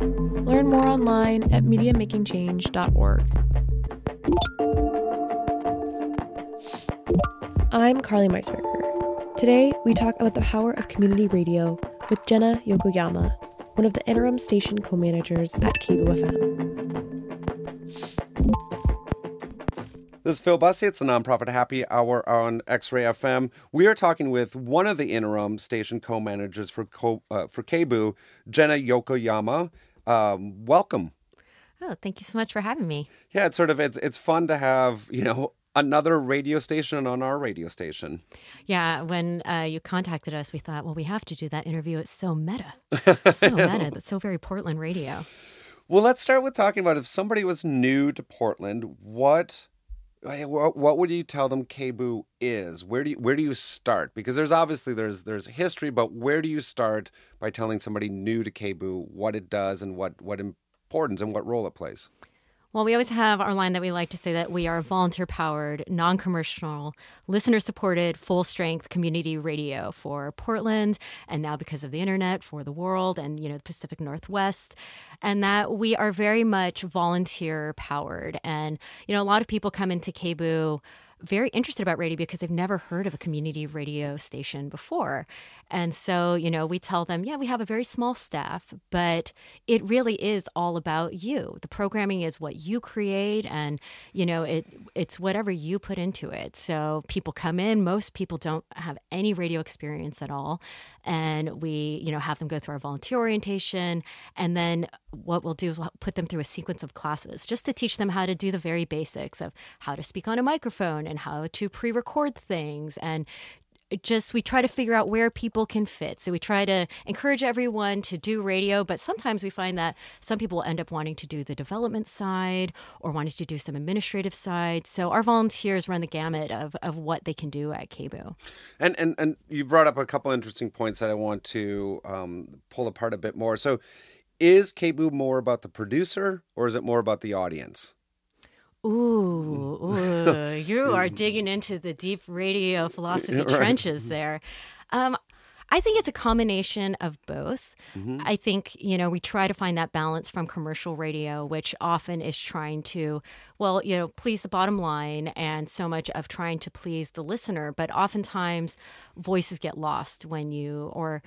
Learn more online at MediaMakingChange.org. I'm Carly Meisberger. Today, we talk about the power of community radio with Jenna Yokoyama, one of the interim station co managers at KBOO FM. This is Phil Busse. It's the Nonprofit Happy Hour on X Ray FM. We are talking with one of the interim station co managers for, uh, for KBOO, Jenna Yokoyama. Um, welcome. Oh, thank you so much for having me. Yeah, it's sort of it's it's fun to have you know another radio station on our radio station. Yeah, when uh, you contacted us, we thought, well, we have to do that interview. It's so meta, so meta. That's so very Portland radio. Well, let's start with talking about if somebody was new to Portland, what what would you tell them KBOO is? Where do you where do you start? Because there's obviously there's there's history, but where do you start by telling somebody new to KBOO what it does and what what importance and what role it plays? Well, we always have our line that we like to say that we are volunteer powered, non commercial, listener supported, full strength community radio for Portland and now because of the internet for the world and, you know, the Pacific Northwest. And that we are very much volunteer powered. And, you know, a lot of people come into KBOO very interested about radio because they've never heard of a community radio station before. And so, you know, we tell them, yeah, we have a very small staff, but it really is all about you. The programming is what you create and, you know, it it's whatever you put into it. So, people come in, most people don't have any radio experience at all, and we, you know, have them go through our volunteer orientation and then what we'll do is we'll put them through a sequence of classes just to teach them how to do the very basics of how to speak on a microphone and how to pre-record things and just we try to figure out where people can fit. So we try to encourage everyone to do radio, but sometimes we find that some people end up wanting to do the development side or wanting to do some administrative side. So our volunteers run the gamut of, of what they can do at KBOO. And and and you brought up a couple interesting points that I want to um, pull apart a bit more. So is KBOO more about the producer or is it more about the audience? Ooh, ooh, you are digging into the deep radio philosophy right. trenches there. Um, I think it's a combination of both. Mm-hmm. I think, you know, we try to find that balance from commercial radio, which often is trying to, well, you know, please the bottom line and so much of trying to please the listener. But oftentimes voices get lost when you, or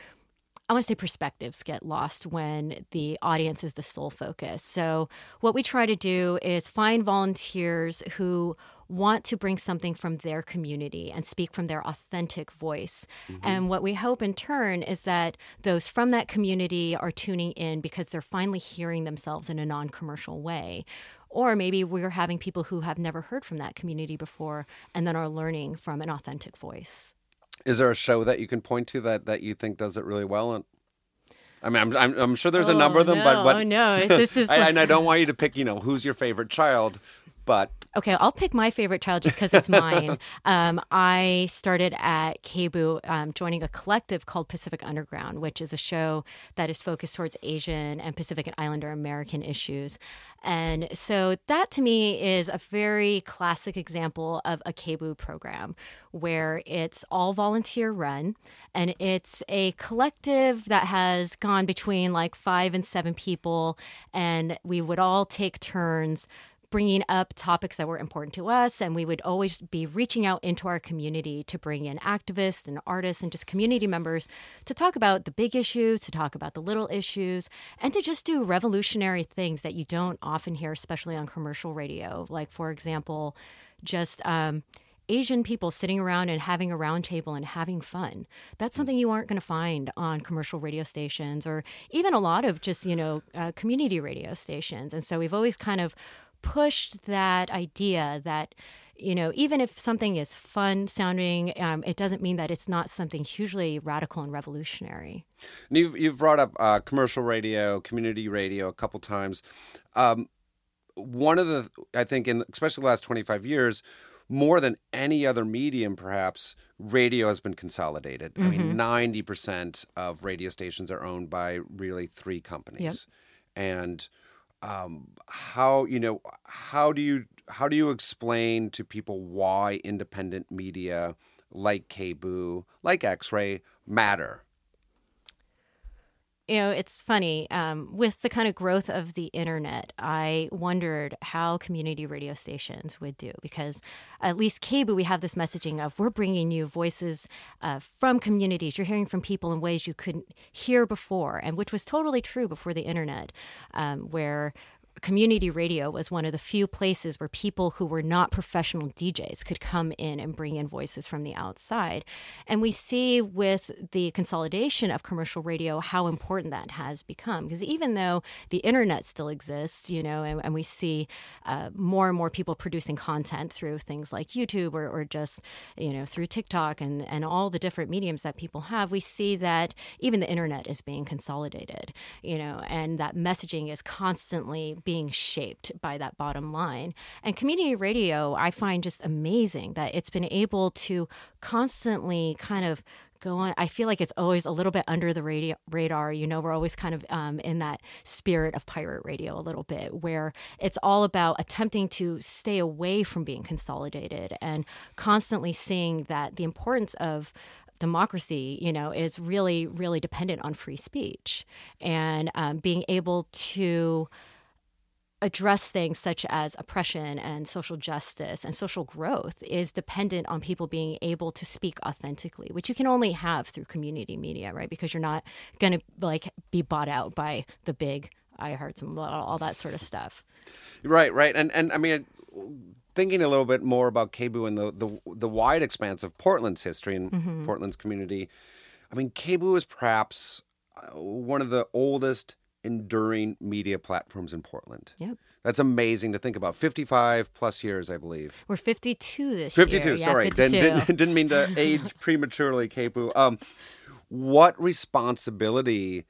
I want to say perspectives get lost when the audience is the sole focus. So, what we try to do is find volunteers who want to bring something from their community and speak from their authentic voice. Mm-hmm. And what we hope in turn is that those from that community are tuning in because they're finally hearing themselves in a non commercial way. Or maybe we're having people who have never heard from that community before and then are learning from an authentic voice. Is there a show that you can point to that that you think does it really well? And I mean, I'm, I'm, I'm sure there's a oh, number of them, no, but but oh, no, this is. I, and I don't want you to pick. You know, who's your favorite child, but Okay, I'll pick my favorite child just because it's mine. um, I started at KBOO um, joining a collective called Pacific Underground, which is a show that is focused towards Asian and Pacific and Islander American issues. And so that to me is a very classic example of a KBOO program where it's all volunteer run and it's a collective that has gone between like five and seven people, and we would all take turns bringing up topics that were important to us. And we would always be reaching out into our community to bring in activists and artists and just community members to talk about the big issues, to talk about the little issues, and to just do revolutionary things that you don't often hear, especially on commercial radio. Like, for example, just, um, Asian people sitting around and having a roundtable and having fun. That's something you aren't going to find on commercial radio stations or even a lot of just, you know, uh, community radio stations. And so we've always kind of pushed that idea that you know, even if something is fun sounding, um, it doesn't mean that it's not something hugely radical and revolutionary. And you've, you've brought up uh, commercial radio, community radio a couple times. Um, one of the I think in especially the last 25 years more than any other medium perhaps radio has been consolidated. Mm-hmm. I mean 90% mm-hmm. of radio stations are owned by really three companies. Yep. And um, how you know how do you how do you explain to people why independent media like KBOO, like X-Ray matter? You know, it's funny. Um, with the kind of growth of the internet, I wondered how community radio stations would do because at least KBOO, we have this messaging of we're bringing you voices uh, from communities. You're hearing from people in ways you couldn't hear before, and which was totally true before the internet, um, where community radio was one of the few places where people who were not professional DJs could come in and bring in voices from the outside. And we see with the consolidation of commercial radio how important that has become. Because even though the internet still exists, you know, and, and we see uh, more and more people producing content through things like YouTube or, or just, you know, through TikTok and, and all the different mediums that people have, we see that even the internet is being consolidated, you know, and that messaging is constantly being shaped by that bottom line. And community radio, I find just amazing that it's been able to constantly kind of go on. I feel like it's always a little bit under the radio, radar. You know, we're always kind of um, in that spirit of pirate radio a little bit, where it's all about attempting to stay away from being consolidated and constantly seeing that the importance of democracy, you know, is really, really dependent on free speech and um, being able to address things such as oppression and social justice and social growth is dependent on people being able to speak authentically, which you can only have through community media, right? Because you're not going to like be bought out by the big iHearts and all that sort of stuff. Right, right, and and I mean, thinking a little bit more about KBOO and the the, the wide expanse of Portland's history and mm-hmm. Portland's community. I mean, KBOO is perhaps uh, one of the oldest enduring media platforms in Portland. Yep. That's amazing to think about. 55 plus years, I believe. We're 52 this 52, year. 52, sorry. 52. Didn't, didn't, mean to age prematurely, KBOO. Um, what responsibility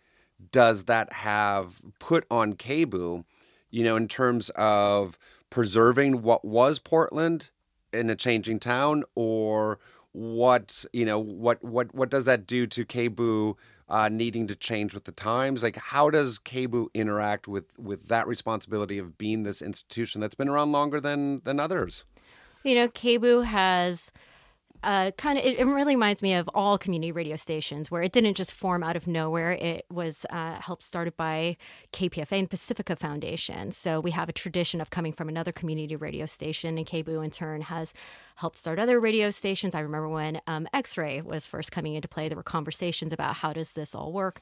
does that have put on KBOO, you know, in terms of preserving what was Portland in a changing town or what, you know, what, what, what does that do to KBOO uh, needing to change with the times? Like, how does KBOO interact with with that responsibility of being this institution that's been around longer than than others? You know, KBOO has uh, kind of it, it, really reminds me of all community radio stations where it didn't just form out of nowhere. It was uh, helped started by kpfa and pacifica foundation. So we have a tradition of coming from another community radio station and KBOO in turn has helped start other radio stations. I remember when um, x-ray was first coming into play. There were conversations about how does this all work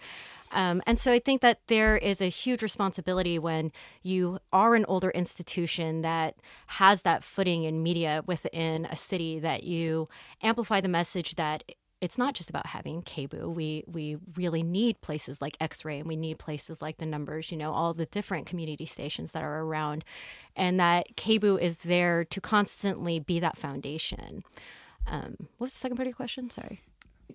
um, and so I think that there is a huge responsibility when you are an older institution that has that footing in media within a city that you amplify the message that it's not just about having KBOO. We we really need places like X-Ray, and we need places like the Numbers. You know, all the different community stations that are around, and that KBOO is there to constantly be that foundation. Um, what's the second part of your question? Sorry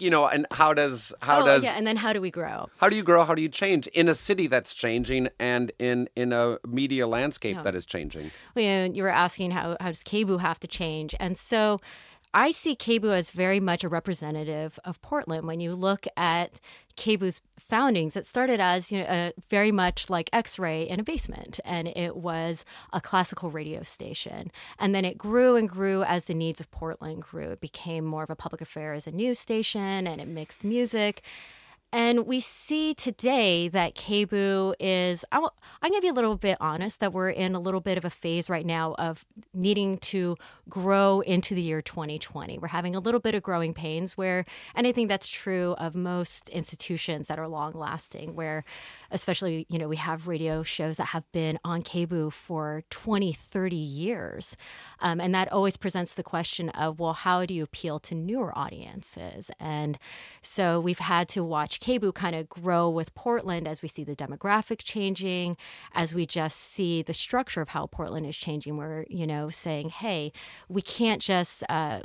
you know, and how does how oh, does yeah, and then how do we grow? How do you grow? How do you change in a city that's changing and in in a media landscape yeah. that is changing? Well, you, know, you were asking how how does KBOO have to change, and so I see KBOO as very much a representative of Portland. When you look at KBOO's foundings, it started as you know, a, very much like X-Ray in a basement, and it was a classical radio station. And then it grew and grew as the needs of Portland grew. It became more of a public affairs and news station, and it mixed music. And we see today that KBOO is, i am going to be a little bit honest, that we're in a little bit of a phase right now of needing to grow into the year 2020. We're having a little bit of growing pains where, and I think that's true of most institutions that are long lasting, where especially, you know, we have radio shows that have been on KBOO for 20, 30 years. Um, and that always presents the question of, well, how do you appeal to newer audiences? And so we've had to watch watch kind of grow with Portland as we see the demographic changing, as we just see the structure of how Portland is changing. We're, you know, saying, hey, we can't just uh,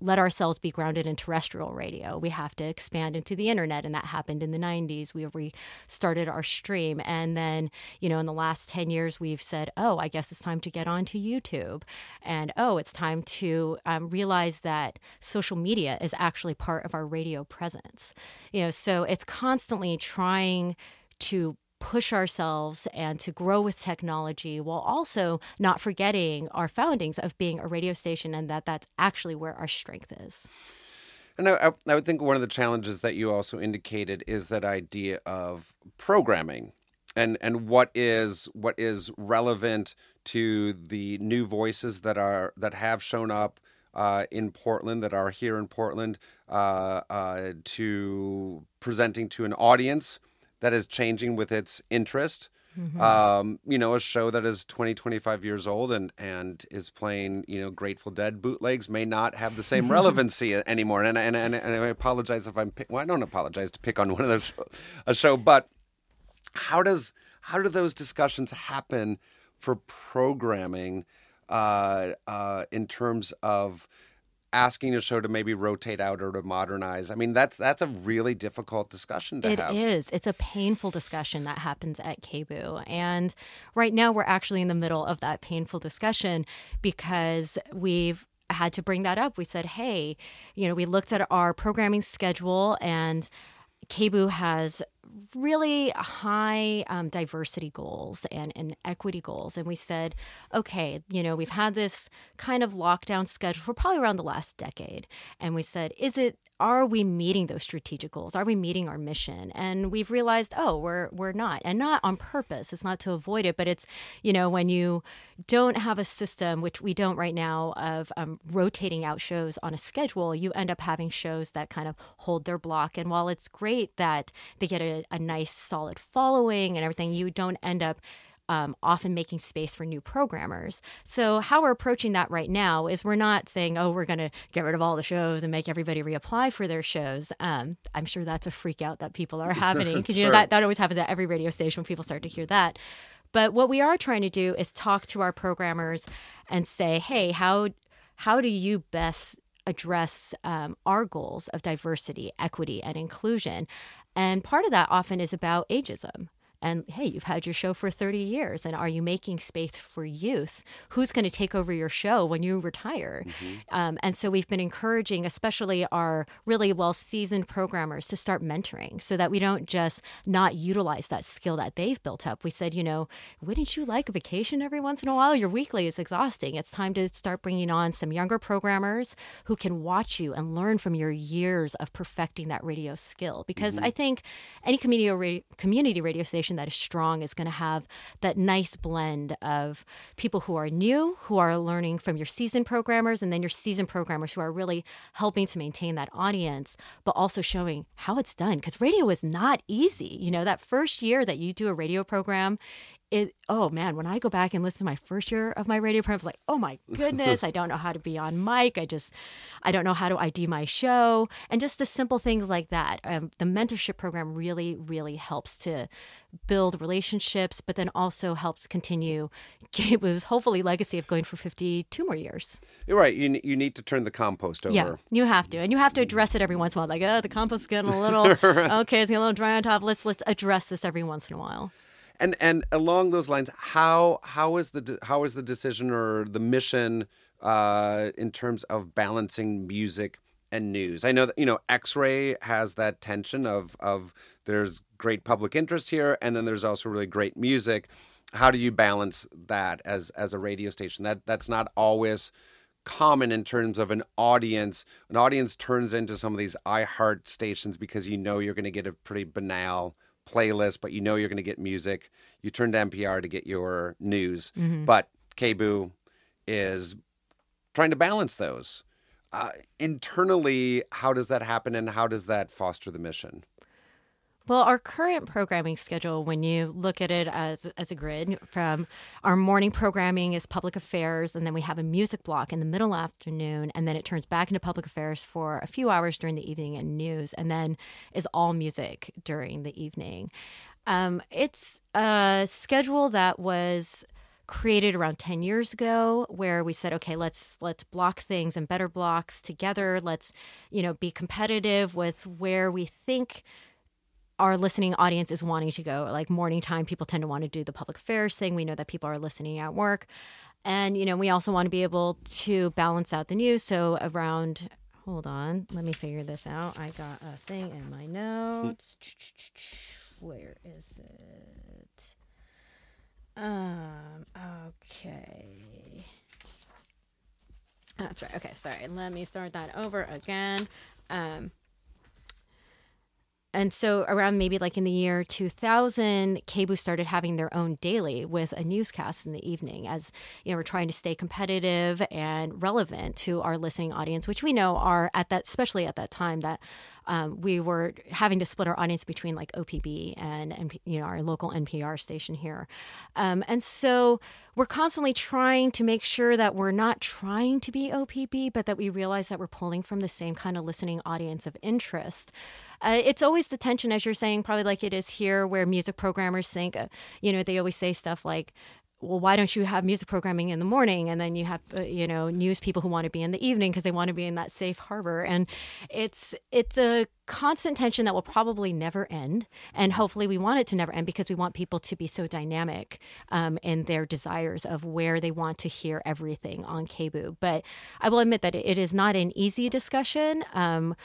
let ourselves be grounded in terrestrial radio. We have to expand into the internet. And that happened in the 90s. We restarted our stream. And then, you know, in the last 10 years, we've said, oh, I guess it's time to get onto YouTube. And oh, it's time to um, realize that social media is actually part of our radio presence. You know, so it's constantly trying to push ourselves and to grow with technology while also not forgetting our foundings of being a radio station and that that's actually where our strength is. And I, I would think one of the challenges that you also indicated is that idea of programming and and what is what is relevant to the new voices that are that have shown up uh, in Portland that are here in Portland uh, uh, to presenting to an audience that is changing with its interest. Mm-hmm. Um, you know, a show that is 20, 25 years old and, and is playing, you know, Grateful Dead bootlegs may not have the same relevancy anymore. And, and, and, and I apologize if I'm, well, I don't apologize to pick on one of those, a show, but how does, how do those discussions happen for programming, uh, uh, in terms of, asking a show to maybe rotate out or to modernize. I mean, that's that's a really difficult discussion to it have. It is. It's a painful discussion that happens at KBOO. And right now we're actually in the middle of that painful discussion because we've had to bring that up. We said, "Hey, you know, we looked at our programming schedule and KBOO has really high um, diversity goals and, and equity goals. And we said, okay, you know, we've had this kind of lockdown schedule for probably around the last decade. And we said, is it are we meeting those strategic goals? Are we meeting our mission? And we've realized, oh, we're we're not, and not on purpose. It's not to avoid it, but it's you know when you don't have a system, which we don't right now, of um, rotating out shows on a schedule, you end up having shows that kind of hold their block. And while it's great that they get a, a nice solid following and everything, you don't end up um, often making space for new programmers. So, how we're approaching that right now is we're not saying, oh, we're going to get rid of all the shows and make everybody reapply for their shows. Um, I'm sure that's a freak out that people are having because, you know, that, that always happens at every radio station when people start to hear that. But what we are trying to do is talk to our programmers and say, hey, how, how do you best address um, our goals of diversity, equity, and inclusion? And part of that often is about ageism and hey, you've had your show for 30 years, and are you making space for youth? Who's going to take over your show when you retire? Mm-hmm. Um, and so we've been encouraging, especially our really well seasoned programmers, to start mentoring so that we don't just not utilize that skill that they've built up. We said, you know, wouldn't you like a vacation every once in a while? Your weekly is exhausting. It's time to start bringing on some younger programmers who can watch you and learn from your years of perfecting that radio skill. Because mm-hmm. I think any community radio, community radio station that is strong is going to have that nice blend of people who are new, who are learning from your seasoned programmers, and then your seasoned programmers who are really helping to maintain that audience, but also showing how it's done. Because radio is not easy. You know, that first year that you do a radio program, it oh man when i go back and listen to my first year of my radio program i was like oh my goodness i don't know how to be on mic. I just i don't know how to id my show. And just the simple things like that um, the mentorship program really really helps to build relationships but then also helps continue it was hopefully legacy of going for 52 more years. You're right. You, you need to turn the compost over. yeah you have to. And you have to address it every once in a while like oh the compost is getting a little okay it's getting a little dry on top. Let's let's address this every once in a while and and along those lines, how how is the how is the decision or the mission uh, in terms of balancing music and news? I know that you know X-Ray has that tension of of there's great public interest here, and then there's also really great music. How do you balance that as as a radio station? That that's not always common in terms of an audience. An audience turns into some of these iHeart stations because you know you're going to get a pretty banal playlist, but you know you're going to get music. You turn to NPR to get your news, mm-hmm. but KBOO is trying to balance those. Uh, internally, how does that happen and how does that foster the mission? Well, our current programming schedule, when you look at it as, as a grid, from our morning programming is public affairs, and then we have a music block in the middle afternoon, and then it turns back into public affairs for a few hours during the evening and news, and then is all music during the evening. Um, it's a schedule that was created around 10 years ago where we said okay let's let's block things and better blocks together let's you know be competitive with where we think our listening audience is wanting to go. Like morning time, people tend to want to do the public affairs thing. We know that people are listening at work. And, you know, we also want to be able to balance out the news. So around, hold on, let me figure this out. I got a thing in my notes. Where is it? Um, okay. That's right. Okay, sorry. Let me start that over again. Um, and so around maybe like in the year 2000 KBOO started having their own daily with a newscast in the evening as you know we're trying to stay competitive and relevant to our listening audience which we know are at that especially at that time that um, we were having to split our audience between like OPB and, and you know our local NPR station here, um, and so we're constantly trying to make sure that we're not trying to be OPB, but that we realize that we're pulling from the same kind of listening audience of interest. Uh, it's always the tension, as you're saying, probably like it is here, where music programmers think, uh, you know, they always say stuff like, well, why don't you have music programming in the morning? And then you have, uh, you know, news people who want to be in the evening because they want to be in that safe harbor. And it's it's a constant tension that will probably never end. And hopefully, we want it to never end because we want people to be so dynamic um, in their desires of where they want to hear everything on KBOO. But I will admit that it is not an easy discussion. Um,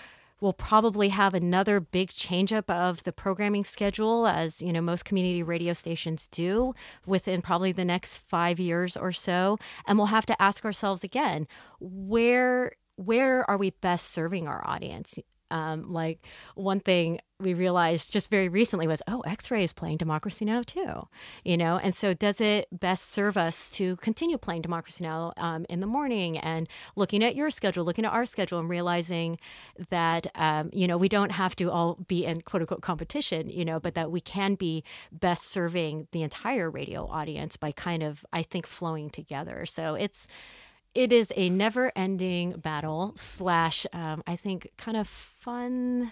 We'll probably have another big changeup of the programming schedule, as you know most community radio stations do, within probably the next five years or so. And we'll have to ask ourselves again, where where are we best serving our audience? Um, like one thing we realized just very recently was, oh, X-Ray is playing Democracy Now too, you know. And so, does it best serve us to continue playing Democracy Now um, in the morning and looking at your schedule, looking at our schedule, and realizing that um, you know we don't have to all be in quote unquote competition, you know, but that we can be best serving the entire radio audience by kind of, I think, flowing together. So it's it is a never ending battle slash um, i think kind of fun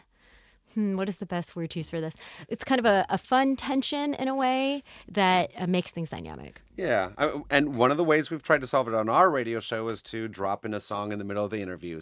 hmm, what is the best word to use for this? It's kind of a, a fun tension in a way that uh, makes things dynamic. Yeah and one of the ways we've tried to solve it on our radio show is to drop in a song in the middle of the interview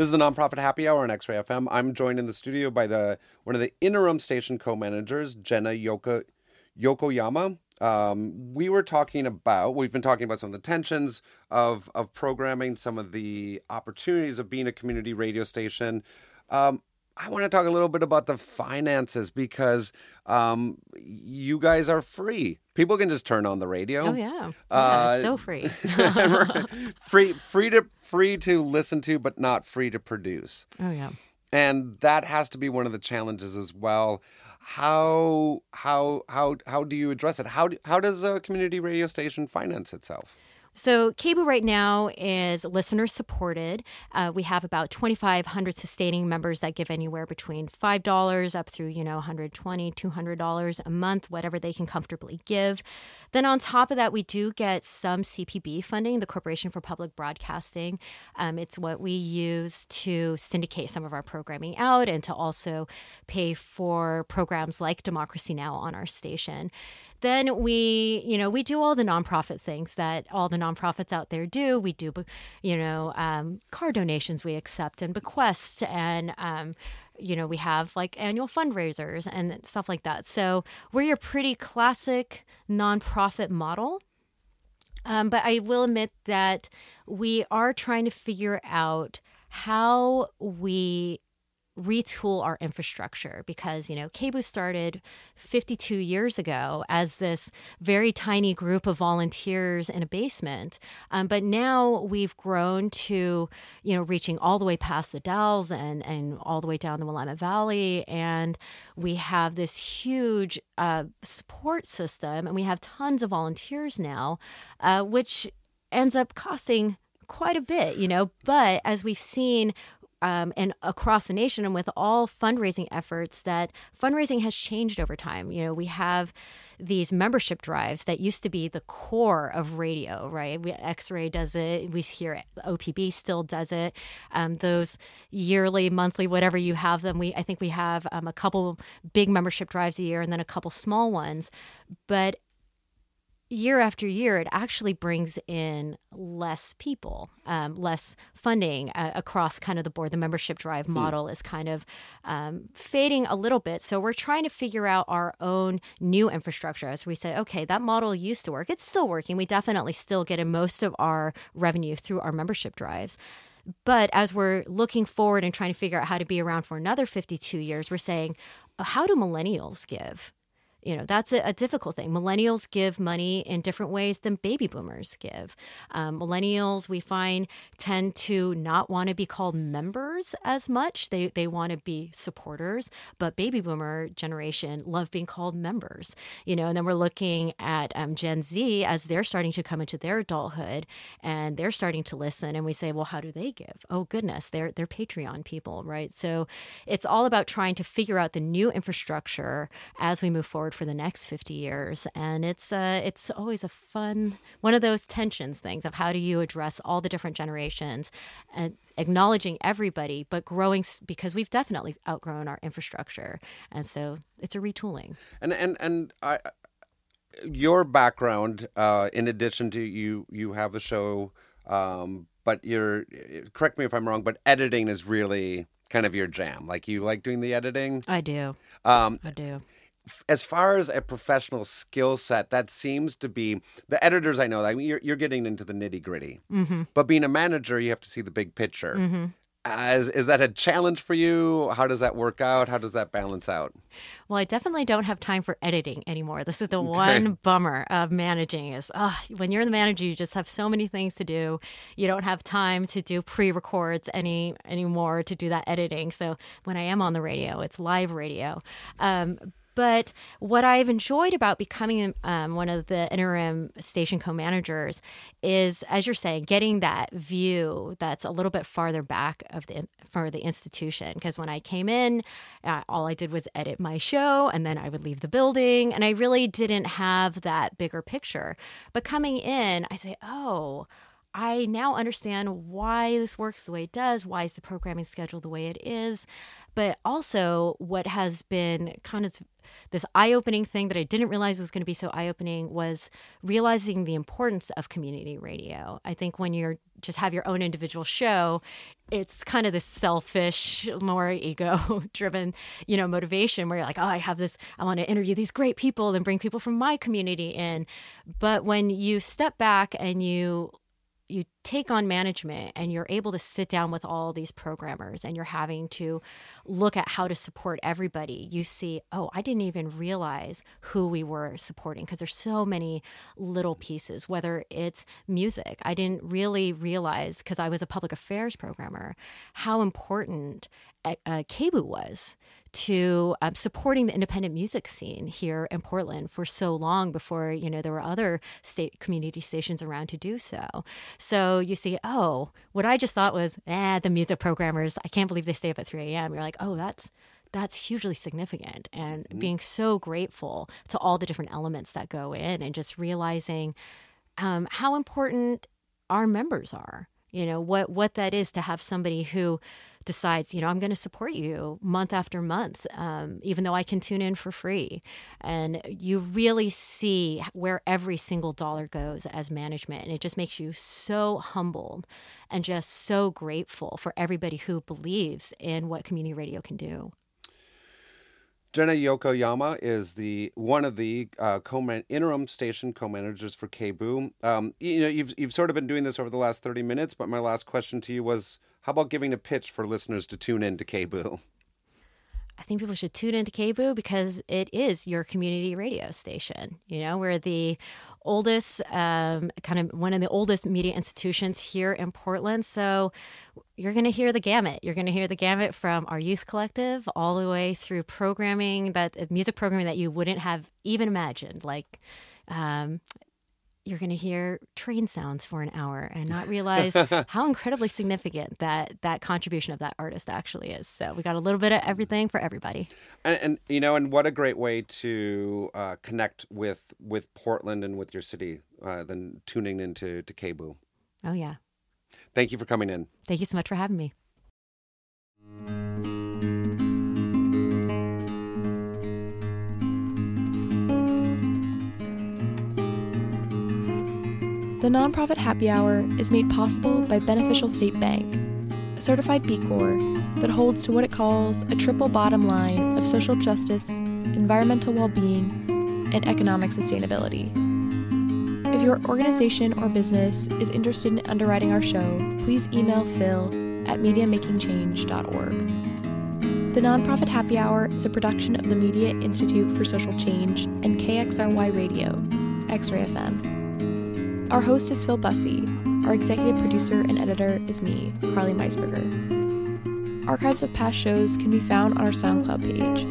This is the nonprofit happy hour on X-Ray FM. I'm joined in the studio by the one of the interim station co-managers, Jenna Yoko, Yokoyama. Um, we were talking about we've been talking about some of the tensions of of programming, some of the opportunities of being a community radio station. Um, I want to talk a little bit about the finances because um, you guys are free. People can just turn on the radio. Oh yeah, yeah it's Uh, so free. free, free to free to listen to, but not free to produce. oh yeah. and that has to be one of the challenges as well how how how how do you address it how do, how does a community radio station finance itself So KBOO right now is listener supported. Uh, we have about 2,500 sustaining members that give anywhere between five dollars up through you know 120, 200 dollars a month, whatever they can comfortably give. Then on top of that, we do get some CPB funding, the Corporation for Public Broadcasting. Um, it's what we use to syndicate some of our programming out and to also pay for programs like Democracy Now on our station then we you know we do all the nonprofit things that all the nonprofits out there do. We do you know um, car donations we accept and bequests and um, you know we have like annual fundraisers and stuff like that. So we're your pretty classic nonprofit model. Um, but I will admit that we are trying to figure out how we retool our infrastructure because you know KBOO started 52 years ago as this very tiny group of volunteers in a basement. Um, but now we've grown to you know reaching all the way past the Dalles and and all the way down the Willamette Valley. And we have this huge uh, support system and we have tons of volunteers now uh, which ends up costing quite a bit you know. But as we've seen um, and across the nation and with all fundraising efforts that fundraising has changed over time. You know we have these membership drives that used to be the core of radio right? We, x-ray does it. We hear opb still does it. Um, those yearly monthly whatever you have them we i think we have um, a couple big membership drives a year and then a couple small ones. But year after year, it actually brings in less people, um, less funding uh, across kind of the board. The membership drive model is kind of um, fading a little bit. So we're trying to figure out our own new infrastructure as we say, okay, that model used to work. It's still working. We definitely still get in most of our revenue through our membership drives. But as we're looking forward and trying to figure out how to be around for another 52 years, we're saying, how do millennials give? You know that's a, a, difficult thing. Millennials give money in different ways than baby boomers give. Um, millennials we find tend to not want to be called members as much. They, they want to be supporters. But baby boomer generation love being called members you know? And then we're looking at um, gen z as they're starting to come into their adulthood and they're starting to listen and we say well how do they give? Oh goodness they're they're patreon people right? So it's all about trying to figure out the new infrastructure as we move forward for the next 50 years. And it's uh, it's always a fun one of those tensions things of how do you address all the different generations and acknowledging everybody but growing because we've definitely outgrown our infrastructure. And so it's a retooling. And and and I your background uh, in addition to you you have a show um, but you're correct me if I'm wrong but editing is really kind of your jam. Like you like doing the editing? I do. Um, I do as far as a professional skill set, that seems to be the editors I know. I mean, you're, you're getting into the nitty gritty, mm-hmm. but being a manager, you have to see the big picture. Mm-hmm. Uh, is, is that a challenge for you? How does that work out? How does that balance out? Well, I definitely don't have time for editing anymore. This is the okay. one bummer of managing is uh, when you're the manager, you just have so many things to do. You don't have time to do pre-records any anymore to do that editing. So when I am on the radio, it's live radio. Um, but what I've enjoyed about becoming um, one of the interim station co managers is, as you're saying, getting that view that's a little bit farther back of the for the institution. Because when I came in, uh, all I did was edit my show, and then I would leave the building, and I really didn't have that bigger picture. But coming in, I say, oh. I now understand why this works the way it does. Why is the programming schedule the way it is? But also, what has been kind of this eye opening thing that I didn't realize was going to be so eye opening was realizing the importance of community radio. I think when you're just have your own individual show, it's kind of this selfish, more ego driven, you know, motivation where you're like, oh, I have this, I want to interview these great people and bring people from my community in. But when you step back and you you take on management and you're able to sit down with all these programmers and you're having to look at how to support everybody you see oh i didn't even realize who we were supporting because there's so many little pieces whether it's music. I didn't really realize because i was a public affairs programmer how important uh, was to um, supporting the independent music scene here in Portland for so long before you know there were other state community stations around to do so. So you see, oh, what I just thought was, ah, the music programmers, I can't believe they stay up at 3 a.m. You're like, oh, that's that's hugely significant and mm-hmm. being so grateful to all the different elements that go in and just realizing um, how important our members are you know what what that is to have somebody who decides you know i'm going to support you month after month um, even though i can tune in for free. And you really see where every single dollar goes as management. And it just makes you so humbled and just so grateful for everybody who believes in what community radio can do Jenna Yokoyama is the one of the uh, co interim station co-managers for KBOO. Um, you know, you've you've sort of been doing this over the last thirty minutes, but my last question to you was, how about giving a pitch for listeners to tune in to KBOO? I think people should tune into KBOO because it is your community radio station. You know, we're the oldest, um, kind of one of the oldest media institutions here in Portland. So you're going to hear the gamut. You're going to hear the gamut from our youth collective all the way through programming that music programming that you wouldn't have even imagined, like um, you're going to hear train sounds for an hour and not realize how incredibly significant that that contribution of that artist actually is. So we got a little bit of everything for everybody. And, and you know, and what a great way to uh, connect with with Portland and with your city uh, than tuning into to KBOO. Oh yeah. Thank you for coming in. Thank you so much for having me. The Nonprofit Happy Hour is made possible by Beneficial State Bank, a certified B Corp that holds to what it calls a triple bottom line of social justice, environmental well being, and economic sustainability. If your organization or business is interested in underwriting our show, please email Phil at MediaMakingChange.org. The Nonprofit Happy Hour is a production of the Media Institute for Social Change and KXRY Radio, X Ray FM. Our host is Phil Busse. Our executive producer and editor is me, Carly Meisberger. Archives of past shows can be found on our SoundCloud page.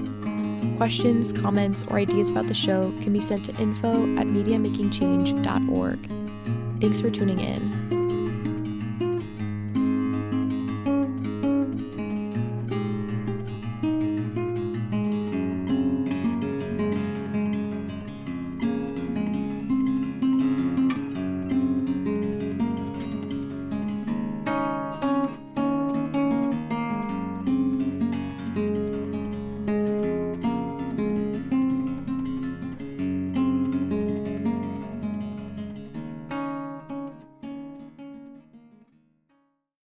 Questions, comments, or ideas about the show can be sent to info at MediaMakingChange.org. Thanks for tuning in.